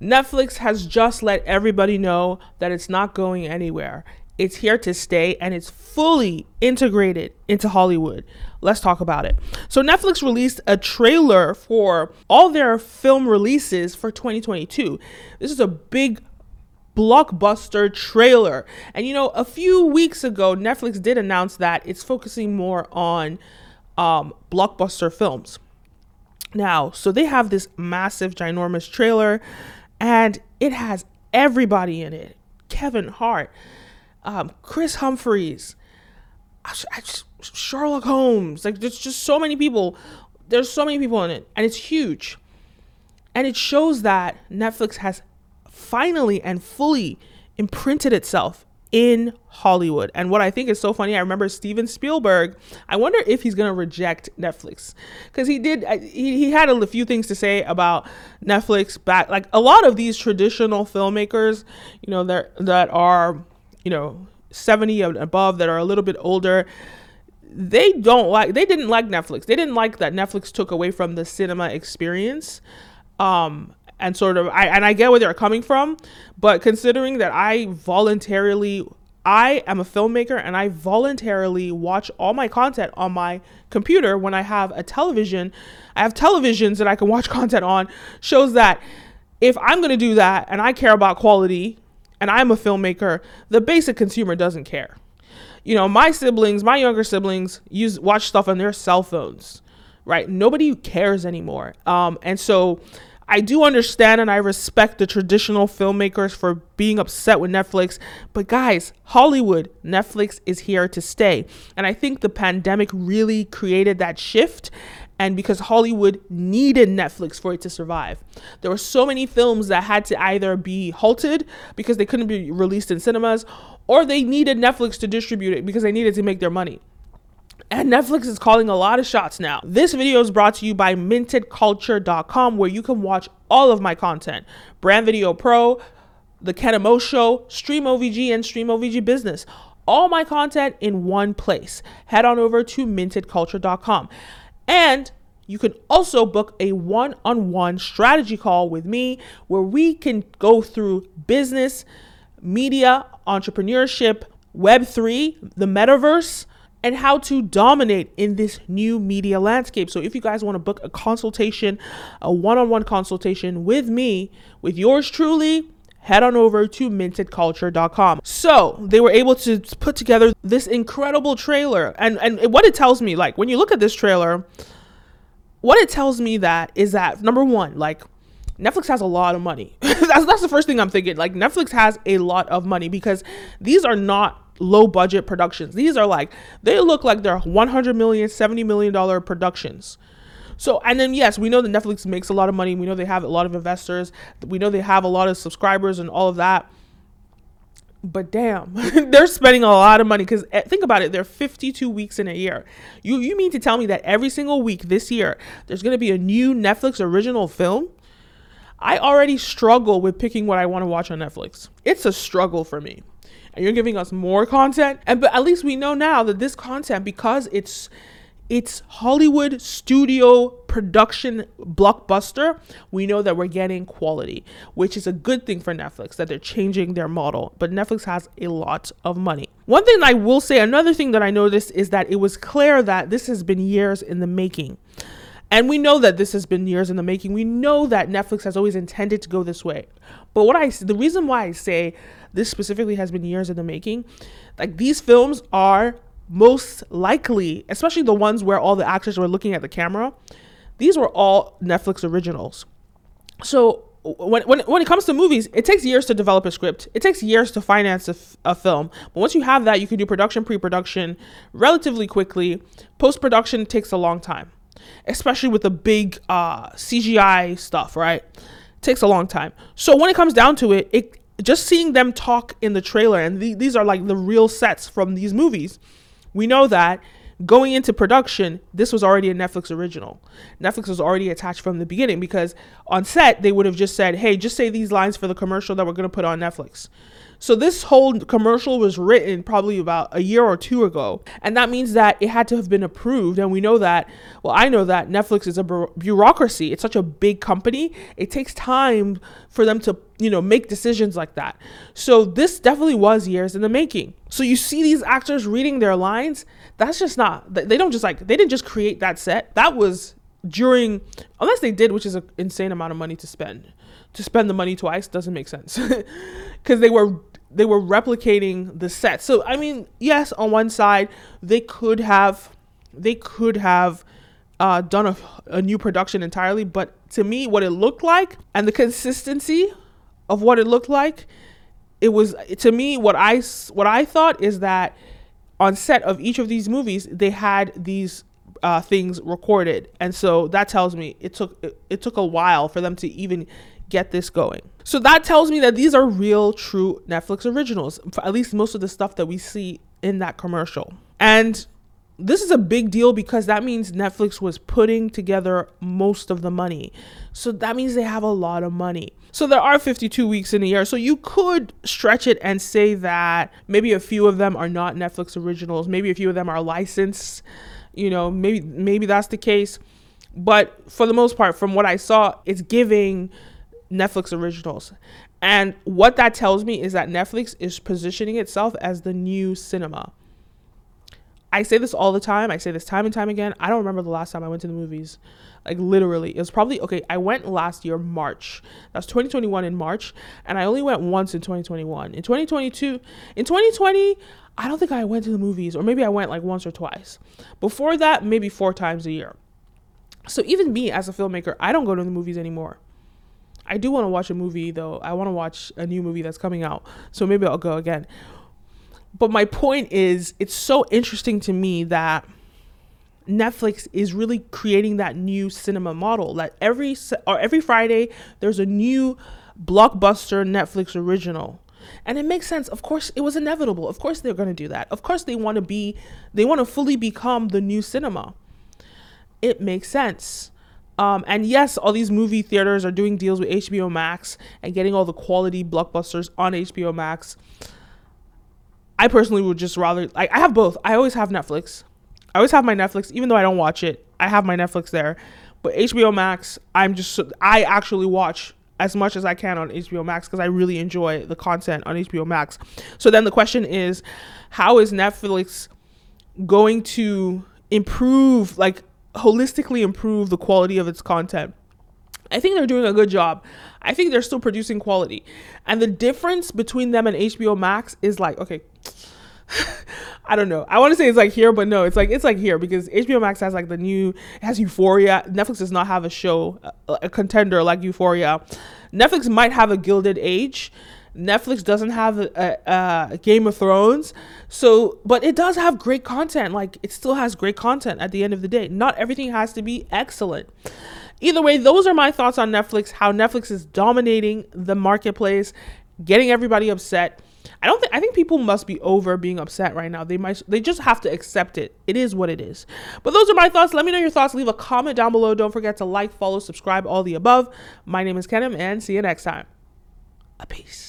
Netflix has just let everybody know that it's not going anywhere. It's here to stay and it's fully integrated into Hollywood. Let's talk about it. So, Netflix released a trailer for all their film releases for 2022. This is a big blockbuster trailer. And you know, a few weeks ago, Netflix did announce that it's focusing more on um, blockbuster films. Now, so they have this massive, ginormous trailer, and it has everybody in it Kevin Hart, um, Chris Humphries, Sherlock Holmes. Like, there's just so many people. There's so many people in it, and it's huge. And it shows that Netflix has finally and fully imprinted itself in Hollywood. And what I think is so funny, I remember Steven Spielberg. I wonder if he's gonna reject Netflix because he did. He, he had a few things to say about Netflix back. Like a lot of these traditional filmmakers, you know, that that are, you know, seventy and above, that are a little bit older. They don't like. They didn't like Netflix. They didn't like that Netflix took away from the cinema experience. Um, and sort of I and I get where they're coming from, but considering that I voluntarily I am a filmmaker and I voluntarily watch all my content on my computer when I have a television. I have televisions that I can watch content on shows that if I'm going to do that and I care about quality and I'm a filmmaker, the basic consumer doesn't care. You know, my siblings, my younger siblings use watch stuff on their cell phones, right? Nobody cares anymore. Um and so I do understand and I respect the traditional filmmakers for being upset with Netflix, but guys, Hollywood, Netflix is here to stay. And I think the pandemic really created that shift and because Hollywood needed Netflix for it to survive. There were so many films that had to either be halted because they couldn't be released in cinemas or they needed Netflix to distribute it because they needed to make their money. And Netflix is calling a lot of shots now. This video is brought to you by mintedculture.com, where you can watch all of my content Brand Video Pro, The Ken Mo Show, Stream OVG, and Stream OVG Business. All my content in one place. Head on over to mintedculture.com. And you can also book a one on one strategy call with me where we can go through business, media, entrepreneurship, Web3, the metaverse and how to dominate in this new media landscape. So, if you guys want to book a consultation, a one on one consultation with me, with yours truly, head on over to mintedculture.com. So, they were able to put together this incredible trailer. And, and what it tells me, like, when you look at this trailer, what it tells me that is that number one, like, Netflix has a lot of money. that's, that's the first thing I'm thinking. Like, Netflix has a lot of money because these are not low budget productions. These are like they look like they're 100 million, 70 million dollar productions. So, and then yes, we know that Netflix makes a lot of money. We know they have a lot of investors. We know they have a lot of subscribers and all of that. But damn, they're spending a lot of money because eh, think about it, they're 52 weeks in a year. You you mean to tell me that every single week this year there's going to be a new Netflix original film? I already struggle with picking what I want to watch on Netflix. It's a struggle for me and you're giving us more content. And but at least we know now that this content, because it's it's Hollywood studio production blockbuster, we know that we're getting quality, which is a good thing for Netflix that they're changing their model. But Netflix has a lot of money. One thing I will say, another thing that I noticed is that it was clear that this has been years in the making. And we know that this has been years in the making. We know that Netflix has always intended to go this way. But what I the reason why I say this specifically has been years in the making, like these films are most likely, especially the ones where all the actors were looking at the camera, these were all Netflix originals. So when, when, when it comes to movies, it takes years to develop a script. It takes years to finance a, f- a film. But once you have that, you can do production, pre production relatively quickly. Post production takes a long time especially with the big uh, CGI stuff, right? takes a long time. So when it comes down to it, it just seeing them talk in the trailer, and the, these are like the real sets from these movies, we know that going into production, this was already a Netflix original. Netflix was already attached from the beginning because on set, they would have just said, hey, just say these lines for the commercial that we're going to put on Netflix. So this whole commercial was written probably about a year or two ago. And that means that it had to have been approved. And we know that, well, I know that Netflix is a bureaucracy. It's such a big company. It takes time for them to, you know, make decisions like that. So this definitely was years in the making. So you see these actors reading their lines. That's just not, they don't just like, they didn't just create that set. That was during, unless they did, which is an insane amount of money to spend to spend the money twice doesn't make sense because they were they were replicating the set. So I mean, yes, on one side they could have they could have uh, done a, a new production entirely, but to me, what it looked like and the consistency of what it looked like, it was to me what I what I thought is that on set of each of these movies they had these uh, things recorded, and so that tells me it took it, it took a while for them to even get this going. So that tells me that these are real, true Netflix originals, at least most of the stuff that we see in that commercial. And this is a big deal because that means Netflix was putting together most of the money. So that means they have a lot of money. So there are 52 weeks in a year. So you could stretch it and say that maybe a few of them are not Netflix originals, maybe a few of them are licensed. You know, maybe maybe that's the case. But for the most part from what I saw, it's giving Netflix originals. And what that tells me is that Netflix is positioning itself as the new cinema. I say this all the time. I say this time and time again. I don't remember the last time I went to the movies. Like literally, it was probably okay. I went last year, March. That's 2021 in March, and I only went once in 2021. In 2022, in 2020, I don't think I went to the movies, or maybe I went like once or twice. Before that, maybe four times a year. So even me as a filmmaker, I don't go to the movies anymore. I do want to watch a movie though. I want to watch a new movie that's coming out. So maybe I'll go again. But my point is it's so interesting to me that Netflix is really creating that new cinema model that every or every Friday there's a new blockbuster Netflix original. And it makes sense. Of course, it was inevitable. Of course they're going to do that. Of course they want to be they want to fully become the new cinema. It makes sense. Um, and yes, all these movie theaters are doing deals with HBO Max and getting all the quality blockbusters on HBO Max. I personally would just rather like I have both. I always have Netflix. I always have my Netflix, even though I don't watch it. I have my Netflix there. But HBO Max, I'm just I actually watch as much as I can on HBO Max because I really enjoy the content on HBO Max. So then the question is, how is Netflix going to improve like holistically improve the quality of its content. I think they're doing a good job. I think they're still producing quality. And the difference between them and HBO Max is like, okay, I don't know. I want to say it's like here, but no, it's like it's like here because HBO Max has like the new it has Euphoria. Netflix does not have a show a, a contender like Euphoria. Netflix might have a Gilded Age, Netflix doesn't have a, a, a, Game of Thrones, so but it does have great content. Like it still has great content at the end of the day. Not everything has to be excellent. Either way, those are my thoughts on Netflix. How Netflix is dominating the marketplace, getting everybody upset. I don't think I think people must be over being upset right now. They might they just have to accept it. It is what it is. But those are my thoughts. Let me know your thoughts. Leave a comment down below. Don't forget to like, follow, subscribe, all the above. My name is Kenim, and see you next time. A peace.